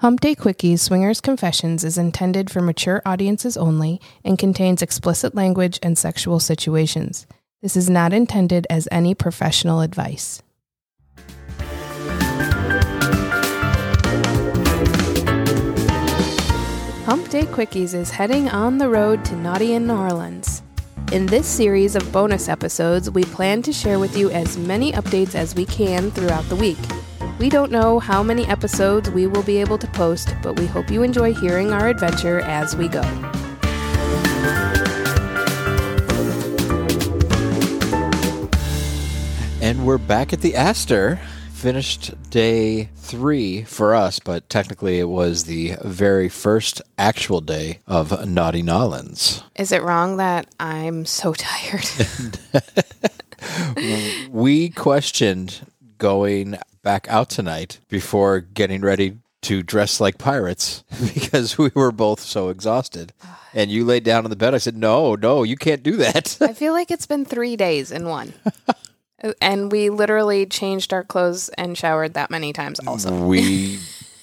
Hump Day Quickies Swingers Confessions is intended for mature audiences only and contains explicit language and sexual situations. This is not intended as any professional advice. Hump Day Quickies is heading on the road to Naughty in New Orleans. In this series of bonus episodes, we plan to share with you as many updates as we can throughout the week. We don't know how many episodes we will be able to post, but we hope you enjoy hearing our adventure as we go. And we're back at the Astor. Finished day three for us, but technically it was the very first actual day of Naughty N'awlins. Is it wrong that I'm so tired? we questioned going back out tonight before getting ready to dress like pirates because we were both so exhausted. And you laid down on the bed. I said, No, no, you can't do that. I feel like it's been three days in one. and we literally changed our clothes and showered that many times also. we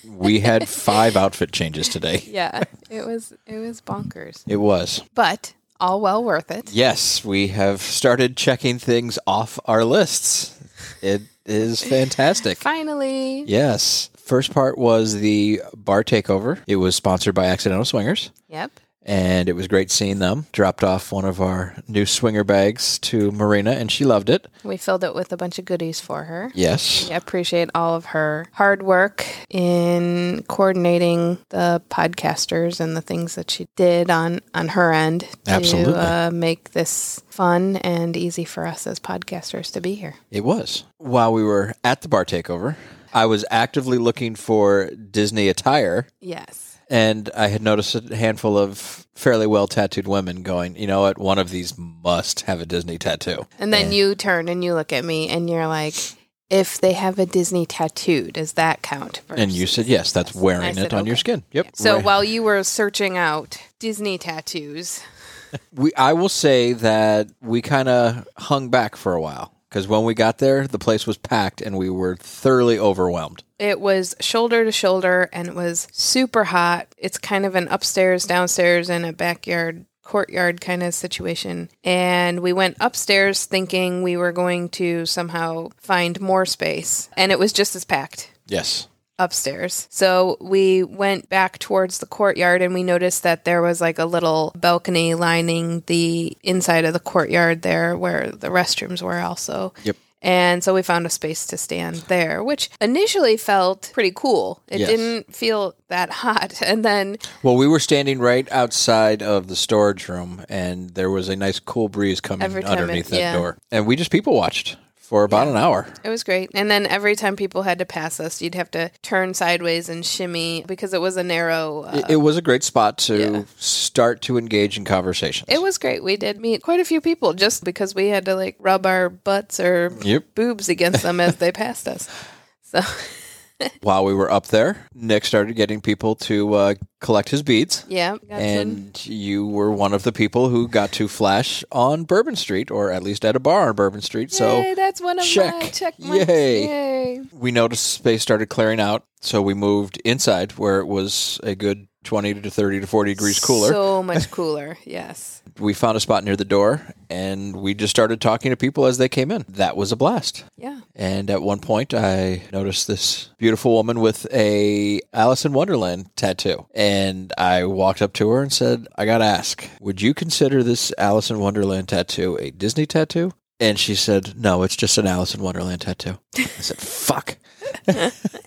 we had five outfit changes today. Yeah. It was it was bonkers. It was. But all well worth it. Yes, we have started checking things off our lists. It is fantastic. Finally. Yes. First part was the bar takeover. It was sponsored by Accidental Swingers. Yep. And it was great seeing them. Dropped off one of our new swinger bags to Marina, and she loved it. We filled it with a bunch of goodies for her. Yes. We appreciate all of her hard work in coordinating the podcasters and the things that she did on, on her end to Absolutely. Uh, make this fun and easy for us as podcasters to be here. It was. While we were at the bar takeover, I was actively looking for Disney attire. Yes. And I had noticed a handful of fairly well tattooed women going, you know what, one of these must have a Disney tattoo. And then you turn and you look at me and you're like, if they have a Disney tattoo, does that count? And you said, yes, that's wearing said, it on your skin. Yep. So Right. while you were searching out Disney tattoos, we, I will say that we kind of hung back for a while because when we got there, the place was packed and we were thoroughly overwhelmed. it was shoulder to shoulder and it was super hot. It's kind of an upstairs, downstairs, and a backyard courtyard kind of situation. And we went upstairs thinking we were going to somehow find more space, and it was just as packed. Yes. Upstairs. So we went back towards the courtyard and we noticed that there was like a little balcony lining the inside of the courtyard there where the restrooms were also. Yep. And so we found a space to stand there, which initially felt pretty cool. It Yes. didn't feel that hot. And then, Well, we were standing right outside of the storage room, and there was a nice cool breeze coming time it- underneath that yeah. door. And we just people watched for about an hour. it was great. And then every time people had to pass us, you'd have to turn sideways and shimmy because it was a narrow. Uh, It, it was a great spot to Yeah. start to engage in conversations. It was great. We did meet quite a few people just because we had to like rub our butts or Yep. boobs against them as they passed us. So While we were up there, Nick started getting people to uh, collect his beads. yeah. And you were one of the people who got to flash on Bourbon Street, or at least at a bar on Bourbon Street. So Yay, that's one of my check. check marks. Yay. Yay. we noticed space started clearing out. So we moved inside where it was a good 20 to 30 to 40 degrees cooler. So much cooler. Yes. we found a spot near the door and we just started talking to people as they came in. That was a blast. Yeah. And at one point, I noticed this beautiful woman with a Alice in Wonderland tattoo. And I walked up to her and said, I got to ask, would you consider this Alice in Wonderland tattoo a Disney tattoo? And she said, no, it's just an Alice in Wonderland tattoo. I said, fuck.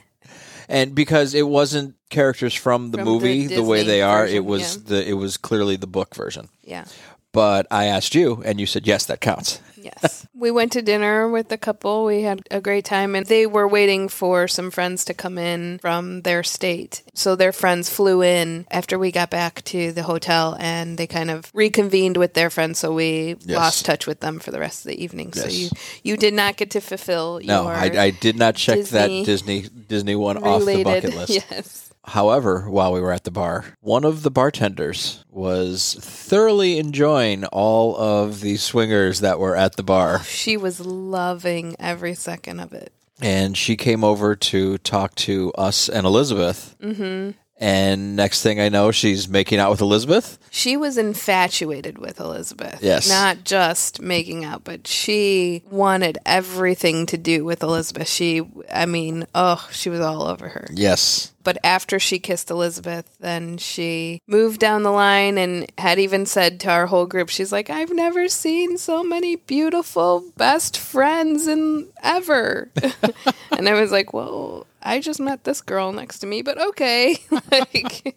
and because it wasn't characters from the From movie the, way they are, version, it was yeah. the it was clearly the book version. Yeah. But I asked you, and you said yes, that counts. Yes. we went to dinner with the couple. We had a great time, and they were waiting for some friends to come in from their state. So their friends flew in after we got back to the hotel, and they kind of reconvened with their friends. So we Yes. lost touch with them for the rest of the evening. So you you did not get to fulfill No, I, I did not check Disney that Disney Disney one off the bucket list. Yes. However, while we were at the bar, one of the bartenders was thoroughly enjoying all of the swingers that were at the bar. She was loving every second of it. and she came over to talk to us and Elizabeth. Mm-hmm. And next thing I know, she's making out with Elizabeth. She was infatuated with Elizabeth. Yes. Not just making out, but she wanted everything to do with Elizabeth. She, I mean, oh, she was all over her. Yes. But after she kissed Elizabeth, then she moved down the line and had even said to our whole group, she's like, I've never seen so many beautiful best friends in ever. and I was like, well, I just met this girl next to me, but okay. like,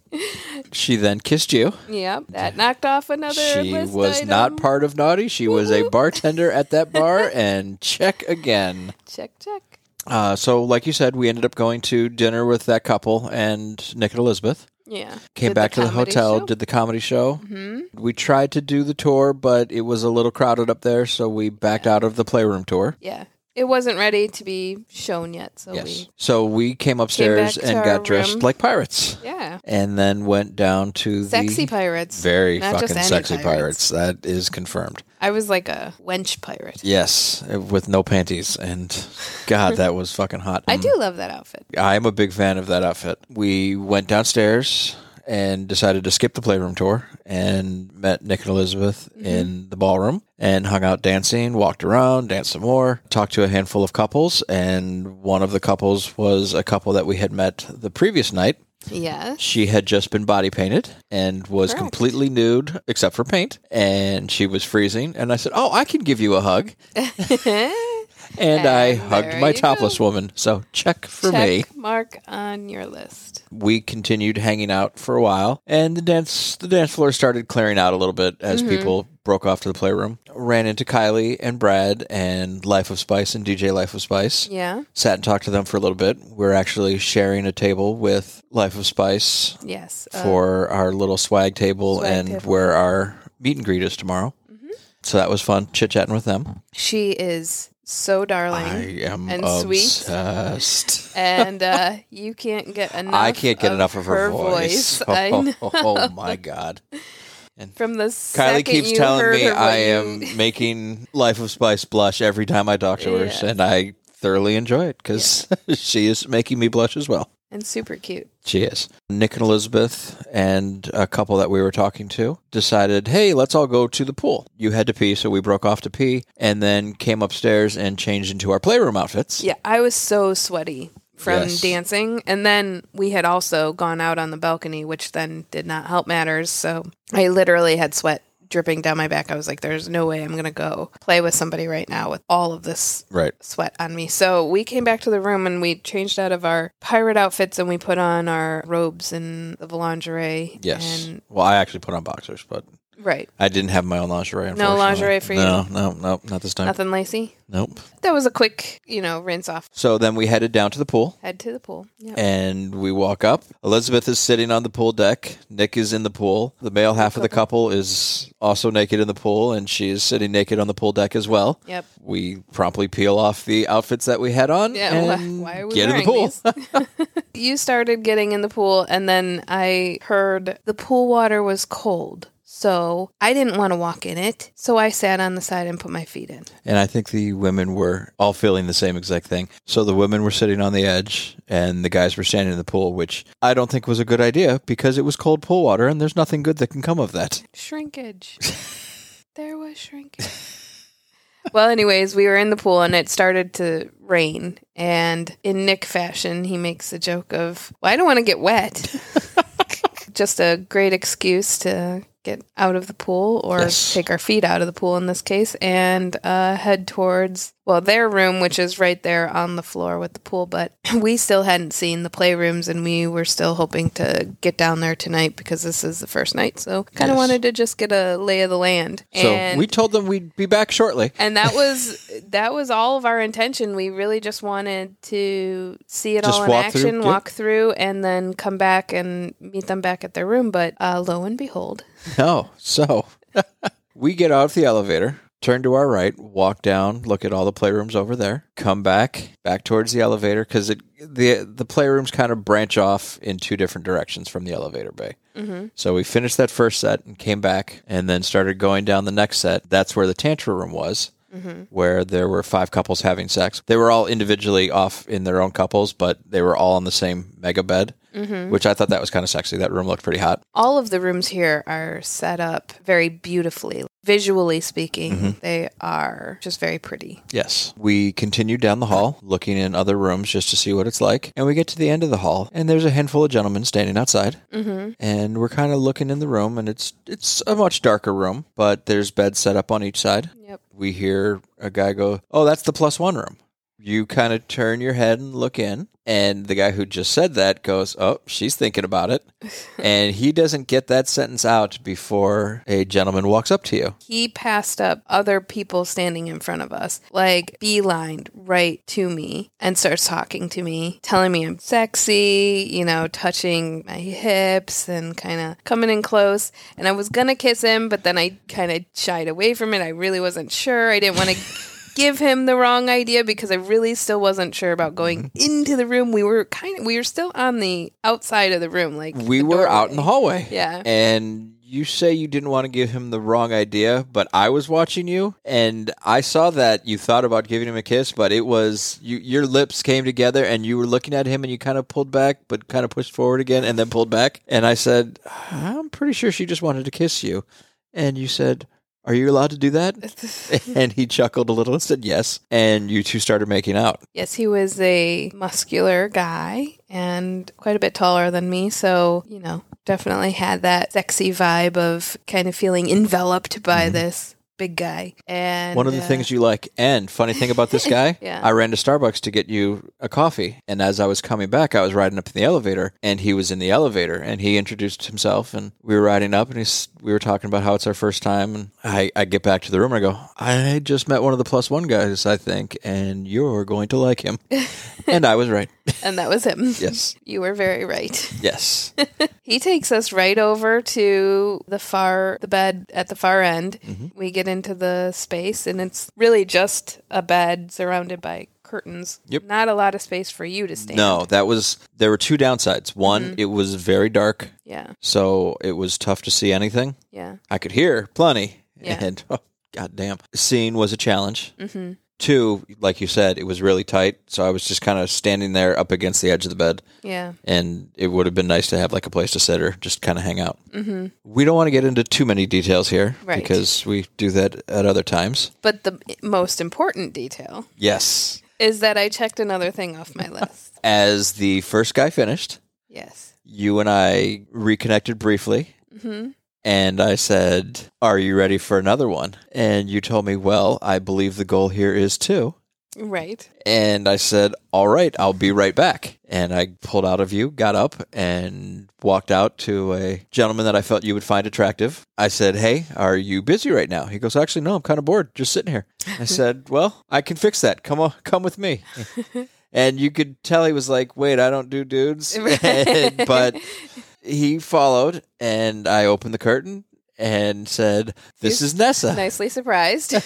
She then kissed you. yep, that knocked off another. She was item. not part of Naughty. She was a bartender at that bar, and check again. Check, check. Uh, so, like you said, we ended up going to dinner with that couple and Nick and Elizabeth. Yeah. Came Did back to the hotel, show? did the comedy show. Mm-hmm. We tried to do the tour, but it was a little crowded up there, so we backed out of the playroom tour. Yeah. It wasn't ready to be shown yet, so Yes. we. So we came upstairs to and got dressed room. like pirates, Yeah. and then went down to Sexy pirates. very Not fucking sexy pirates. pirates. That is confirmed. I was like a wench pirate. Yes, uh, with no panties, and God, that was fucking hot. I do mm. love that outfit. I'm a big fan of that outfit. We went downstairs and decided to skip the playroom tour and met Nick and Elizabeth mm-hmm. in the ballroom and hung out dancing, walked around, danced some more, talked to a handful of couples, and one of the couples was a couple that we had met the previous night. Yeah. She had just been body painted and was Correct. completely nude except for paint, and she was freezing. And I said, "Oh, I can give you a hug." And I hugged my you go. topless woman. So check for me. Mark on your list. we continued hanging out for a while and the dance the dance floor started clearing out a little bit as Mm-hmm. people broke off to the playroom ran into kylie and brad and life of spice and dj life of spice Yeah. sat and talked to them for a little bit we're actually sharing a table with life of spice Yes. uh, for our little swag table Swag and table. Mm-hmm. where our meet and greet is tomorrow so that was fun chit-chatting with them she is so darling. i am and sweet. and uh, you can't get enough. I can't get of enough of her, voice. I know. Oh, my god. and From the Kylie keeps telling me I am making Life of Spice blush every time I talk to her, and I thoroughly enjoy it because she is making me blush as well. And super cute. She is. Nick and Elizabeth and a couple that we were talking to decided, hey, let's all go to the pool. You had to pee, so we broke off to pee and then came upstairs and changed into our playroom outfits. Yeah, I was so sweaty from Yes. dancing. And then we had also gone out on the balcony, which then did not help matters. So I literally had sweat dripping down my back. I was like, there's no way I'm going to go play with somebody right now with all of this Right. sweat on me. So we came back to the room and we changed out of our pirate outfits and we put on our robes and the lingerie. Yes. And well, I actually put on boxers, but right. I didn't have my own lingerie. No lingerie for you? No, no, no, not this time. Nothing lacy. Nope. That was a quick, you know, rinse off. So then we headed down to the pool. Head to the pool. Yeah. and we walk up. Elizabeth is sitting on the pool deck. Nick is in the pool. The male half of the couple is also naked in the pool, and she is sitting naked on the pool deck as well. Yep. We promptly peel off the outfits that we had on Yeah, and why, why are we get in the pool. you started getting in the pool, and then I heard the pool water was cold. So I didn't want to walk in it. So I sat on the side and put my feet in. and I think the women were all feeling the same exact thing. So the women were sitting on the edge, and the guys were standing in the pool, which I don't think was a good idea because it was cold pool water, and there's nothing good that can come of that. Shrinkage. there was shrinkage. well, anyways, we were in the pool and it started to rain. And in Nick fashion, he makes a joke of, Well, I don't want to get wet. Just a great excuse to get out of the pool or Yes. take our feet out of the pool in this case and uh, head towards well their room which is right there on the floor with the pool but we still hadn't seen the playrooms and we were still hoping to get down there tonight because this is the first night so kind of Yes. wanted to just get a lay of the land So and we told them we'd be back shortly. and that was that was all of our intention. We really just wanted to see it Just all in walk through, action, yep. walk through, and then come back and meet them back at their room. But uh, lo and behold, No. So we get out of the elevator, turn to our right, walk down, look at all the playrooms over there, come back, back towards the elevator because it the the playrooms kind of branch off in two different directions from the elevator bay. Mm-hmm. So we finished that first set and came back, and then started going down the next set. That's where the tantra room was. where there were five couples having sex. They were all individually off in their own couples, but they were all on the same mega bed, which I thought that was kind of sexy. That room looked pretty hot. All of the rooms here are set up very beautifully. Visually speaking, they are just very pretty. Yes. We continued down the hall, looking in other rooms just to see what it's like. And we get to the end of the hall, and there's a handful of gentlemen standing outside. Mm-hmm. And we're kind of looking in the room, and it's it's a much darker room, but there's beds set up on each side. Yep. We hear a guy go, "Oh, that's the plus one room." You kind of turn your head and look in, and the guy who just said that goes, "Oh, she's thinking about it," and he doesn't get that sentence out before a gentleman walks up to you. He passed up other people standing in front of us, like beelined right to me and starts talking to me, telling me I'm sexy, you know, touching my hips and kind of coming in close. And I was going to kiss him, but then I kind of shied away from it. I really wasn't sure. I didn't want to. give him the wrong idea because I really still wasn't sure about going mm-hmm. into the room. We were kind of we were still on the outside of the room, like we were out in the hallway. Yeah. And you say you didn't want to give him the wrong idea, but I was watching you and I saw that you thought about giving him a kiss, but it was you, your lips came together and you were looking at him and you kind of pulled back, but kind of pushed forward again and then pulled back. And I said, I'm pretty sure she just wanted to kiss you. And you said, Are you allowed to do that? and he chuckled a little and said, Yes. And you two started making out. Yes, he was a muscular guy and quite a bit taller than me. So, you know, definitely had that sexy vibe of kind of feeling enveloped by mm-hmm. this big guy. And. One of the uh, things you like. And funny thing about this guy, Yeah. I ran to Starbucks to get you a coffee. And as I was coming back, I was riding up in the elevator and he was in the elevator and he introduced himself and we were riding up and he's, we were talking about how it's our first time. And I, I get back to the room and I go, I just met one of the plus one guys, I think, and you're going to like him. and I was right. And that was him. Yes. You were very right. Yes. He takes us right over to the far the bed at the far end. Mm-hmm. We get into the space and it's really just a bed surrounded by curtains. Yep. Not a lot of space for you to stand. No, that was, there were two downsides. One, Mm-hmm. it was very dark. Yeah. So it was tough to see anything. Yeah. I could hear plenty. Yeah. And oh, goddamn, seeing was a challenge. Mm-hmm. Two, like you said, it was really tight. So I was just kind of standing there up against the edge of the bed. Yeah. And it would have been nice to have like a place to sit or just kind of hang out. Mm-hmm. We don't want to get into too many details here Right. because we do that at other times. But the most important detail Yes. is that I checked another thing off my list. As the first guy finished, Yes. you and I reconnected briefly. Mm-hmm. And I said, Are you ready for another one? And you told me, Well, I believe the goal here is two. Right. And I said, All right, I'll be right back. And I pulled out of you, got up, and walked out to a gentleman that I felt you would find attractive. I said, Hey, are you busy right now? He goes, Actually, no, I'm kind of bored, just sitting here. I said, Well, I can fix that. Come on, come with me. And you could tell he was like, Wait, I don't do dudes. but he followed, and I opened the curtain and said, This is Nessa. Nicely surprised.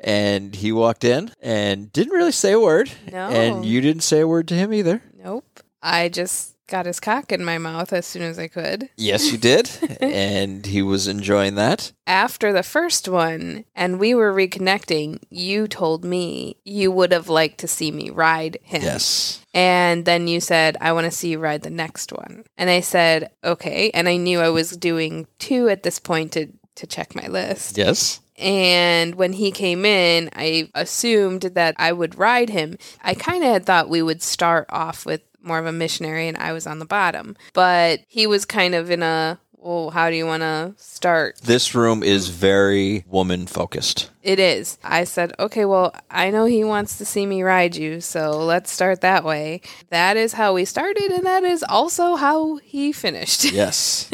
And he walked in and didn't really say a word. No. And you didn't say a word to him either. nope. I just got his cock in my mouth as soon as I could. Yes, you did. and he was enjoying that. After the first one, and we were reconnecting, you told me you would have liked to see me ride him. Yes. And then you said, I want to see you ride the next one. And I said, okay. And I knew I was doing two at this point to, to check my list. Yes. And when he came in, I assumed that I would ride him. I kind of had thought we would start off with more of a missionary and I was on the bottom. But he was kind of in a, well, how do you want to start? This room is very woman focused. It is. I said, okay, well, I know he wants to see me ride you, so let's start that way. That is how we started, and that is also how he finished. Yes.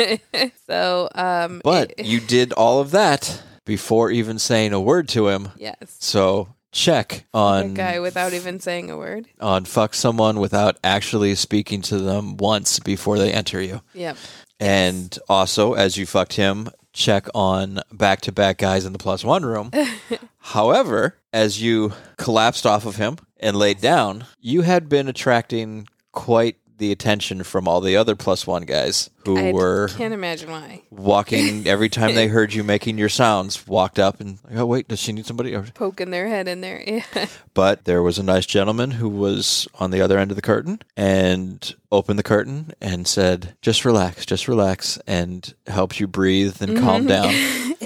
so, um, But it- you did all of that before even saying a word to him. yes, So check a on guy without even saying a word. on fuck someone without actually speaking to them once before they enter you. Yep. And also, as you fucked him, check on back to back guys in the plus one room. However, as you collapsed off of him and laid down, you had been attracting quite the attention from all the other plus one guys who I were can't imagine why. walking every time they heard you making your sounds, walked up and, oh, wait, does she need somebody? Poking their head in there. Yeah. But there was a nice gentleman who was on the other end of the curtain and opened the curtain and said, just relax, just relax, and helped you breathe and mm-hmm. calm down.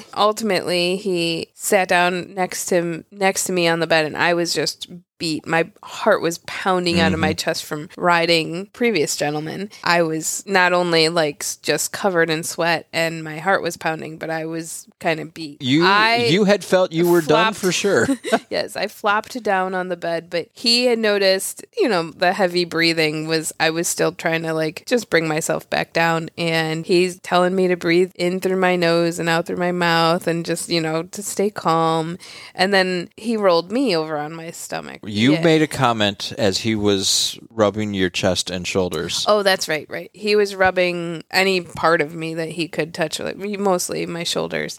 Ultimately, he sat down next to next to me on the bed, and I was just beat. My heart was pounding out of my mm-hmm. chest from riding previous gentlemen. I was not only like just covered in sweat, and my heart was pounding, but I was kind of beat. You I, you had felt you were done for sure. yes, I flopped down on the bed, but he had noticed, you know, the heavy breathing was, I was still trying to like just bring myself back down. And he's telling me to breathe in through my nose and out through my mouth and just, you know, to stay calm. And then he rolled me over on my stomach. You Yeah. made a comment as he was rubbing your chest and shoulders. Oh, that's right, right. He was rubbing any part of me that he could touch, like mostly my shoulders.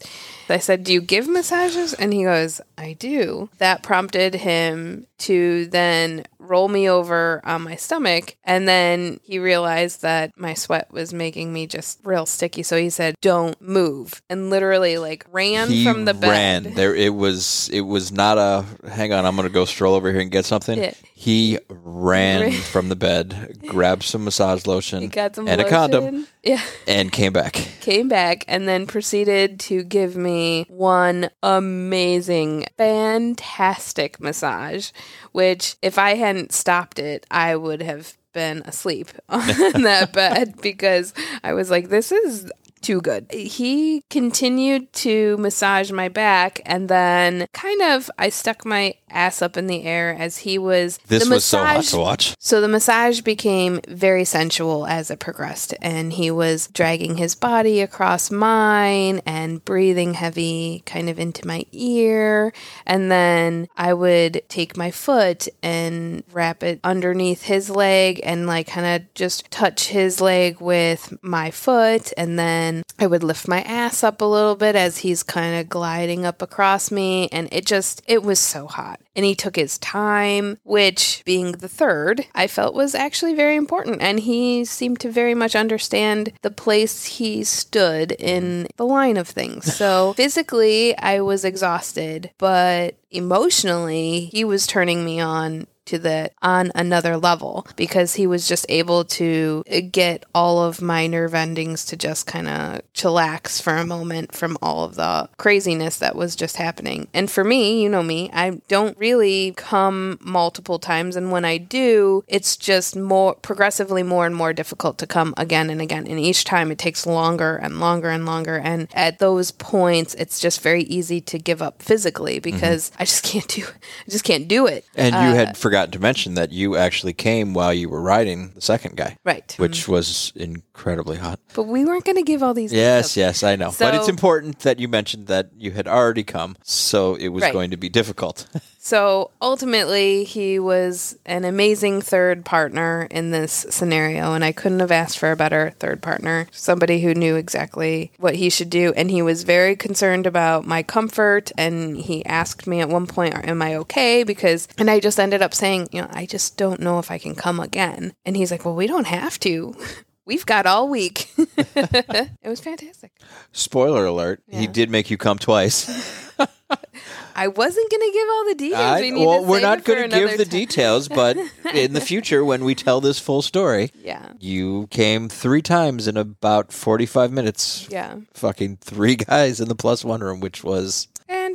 I said, Do you give massages? And he goes, I do. That prompted him to then roll me over on my stomach. And then he realized that my sweat was making me just real sticky. So he said, Don't move. And literally, like, ran he from the bed. ran. There it was it was not a hang on, I'm gonna go stroll over here and get something. He ran from the bed, grabbed some massage lotion got some and a condom. Yeah. and came back. came back and then proceeded to give me one amazing, fantastic massage, which if I hadn't stopped it, I would have been asleep on that bed because I was like, this is too good. He continued to massage my back and then kind of I stuck my ass up in the air as he was This the was so hot to watch. so the massage became very sensual as it progressed, and he was dragging his body across mine and breathing heavy kind of into my ear. And then I would take my foot and wrap it underneath his leg and like kind of just touch his leg with my foot. And then I would lift my ass up a little bit as he's kind of gliding up across me. And it just, it was so hot and he took his time, which being the third, I felt was actually very important. And he seemed to very much understand the place he stood in the line of things. So physically, I was exhausted, but emotionally, he was turning me on to the on another level because he was just able to get all of my nerve endings to just kind of chillax for a moment from all of the craziness that was just happening. And for me, you know me, I don't really come multiple times and when I do, it's just more progressively more and more difficult to come again and again. And each time it takes longer and longer and longer and at those points it's just very easy to give up physically because I just can't do I just can't do it. And you Uh, had forgotten to mention that you actually came while you were riding the second guy, Right. which mm. was incredibly hot. But we weren't going to give all these. Yes, details. yes, I know. but it's important that you mentioned that you had already come, so it was Right. going to be difficult. So ultimately, he was an amazing third partner in this scenario, and I couldn't have asked for a better third partner. Somebody who knew exactly what he should do, and he was very concerned about my comfort. And he asked me at one point, "Am I okay?" Because, and I just ended up saying, "You know, I just don't know if I can come again." And he's like, "Well, we don't have to." We've got all week. it was fantastic. Spoiler alert, he did make you come twice. I wasn't going to give all the details. I- we need well, we're not going to give the time. details, but in the future, when we tell this full story, Yeah. you came three times in about 45 minutes. Yeah. Fucking three guys in the plus one room, which was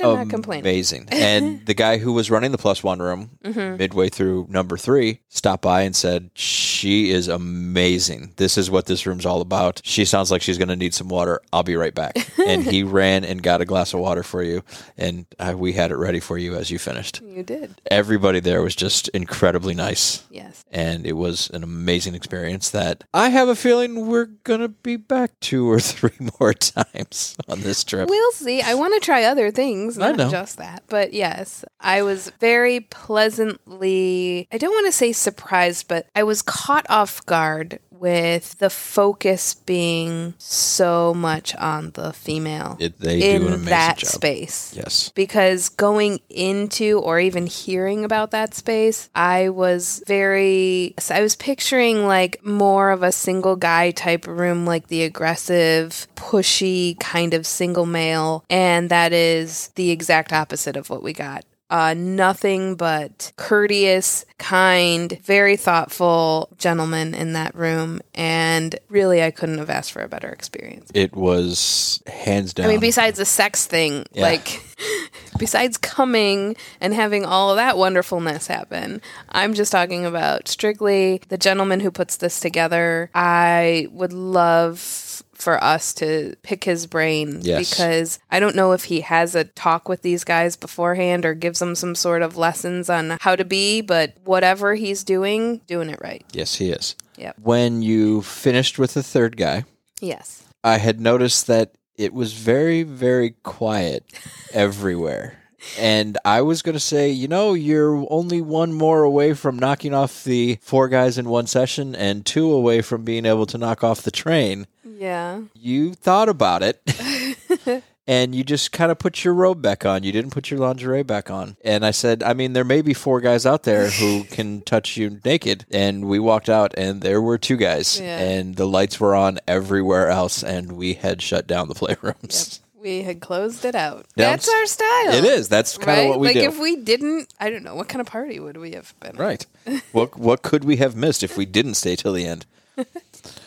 And I'm not complaining. amazing. and the guy who was running the plus one room Mm-hmm. midway through number three stopped by and said, She is amazing. This is what this room's all about. She sounds like she's going to need some water. I'll be right back. and he ran and got a glass of water for you. And uh, we had it ready for you as you finished. You did. Everybody there was just incredibly nice. Yes. And it was an amazing experience that I have a feeling we're going to be back two or three more times on this trip. We'll see. I want to try other things, I not just that. But yes, I was very pleasantly, I don't want to say surprised, but I was caught off guard with the focus being so much on the female It, they do an in that job. space. Yes. Because going into or even hearing about that space, I was very, I was picturing like more of a single guy type room, like the aggressive, pushy kind of single male. And that is the exact opposite of what we got. Uh, nothing but courteous, kind, very thoughtful gentleman in that room. And really, I couldn't have asked for a better experience. It was hands down. I mean, besides the sex thing, Yeah. like, besides coming and having all of that wonderfulness happen, I'm just talking about strictly the gentleman who puts this together. I would love for us to pick his brain Yes. because I don't know if he has a talk with these guys beforehand or gives them some sort of lessons on how to be, but whatever he's doing, doing it right. yes, he is. Yep. When you finished with the third guy, Yes. I had noticed that it was very, very quiet everywhere. And I was going to say, you know, you're only one more away from knocking off the four guys in one session and two away from being able to knock off the train. Yeah. You thought about it. And you just kind of put your robe back on. You didn't put your lingerie back on. And I said, I mean, there may be four guys out there who can touch you naked. And we walked out, and there were two guys, Yeah. and the lights were on everywhere else, and we had shut down the playrooms. Yep. We had closed it out. Yeah, That's our style. It is. That's kind of right? what we like do. if we didn't, I don't know what kind of party would we have been. at? right. what what could we have missed if we didn't stay till the end?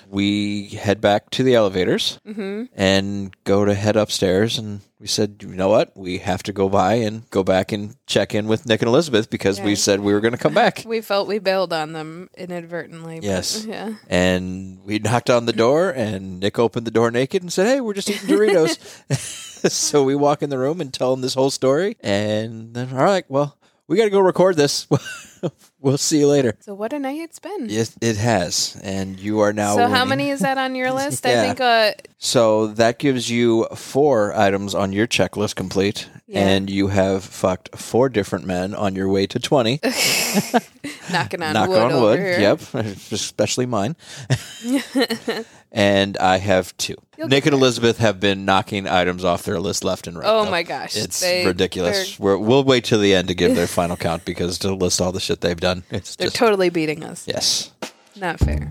We head back to the elevators Mm-hmm. and go to head upstairs and we said you know what we have to go by and go back and check in with nick and elizabeth because we said we were going to come back We felt we bailed on them inadvertently. but, Yes. yeah. and we knocked on the door and nick opened the door naked and said hey we're just eating doritos so we walk in the room and tell him this whole story and then all right well we got to go record this we'll see you later So what a night it's been. Yes, it has, and you are now. so how many is that on your list? Yeah. I think uh, So that gives you four items on your checklist complete, Yeah. and you have fucked four different men on your way to twenty. knocking on Knock wood on wood. here. Yep, especially mine. and I have 2 You'll Nick and Elizabeth have been knocking items off their list left and right. Oh though. my gosh, It's they- ridiculous. We're, we'll wait till the end to give their final count because to list all the shit they've done, it's They're just totally beating us. yes. Not fair.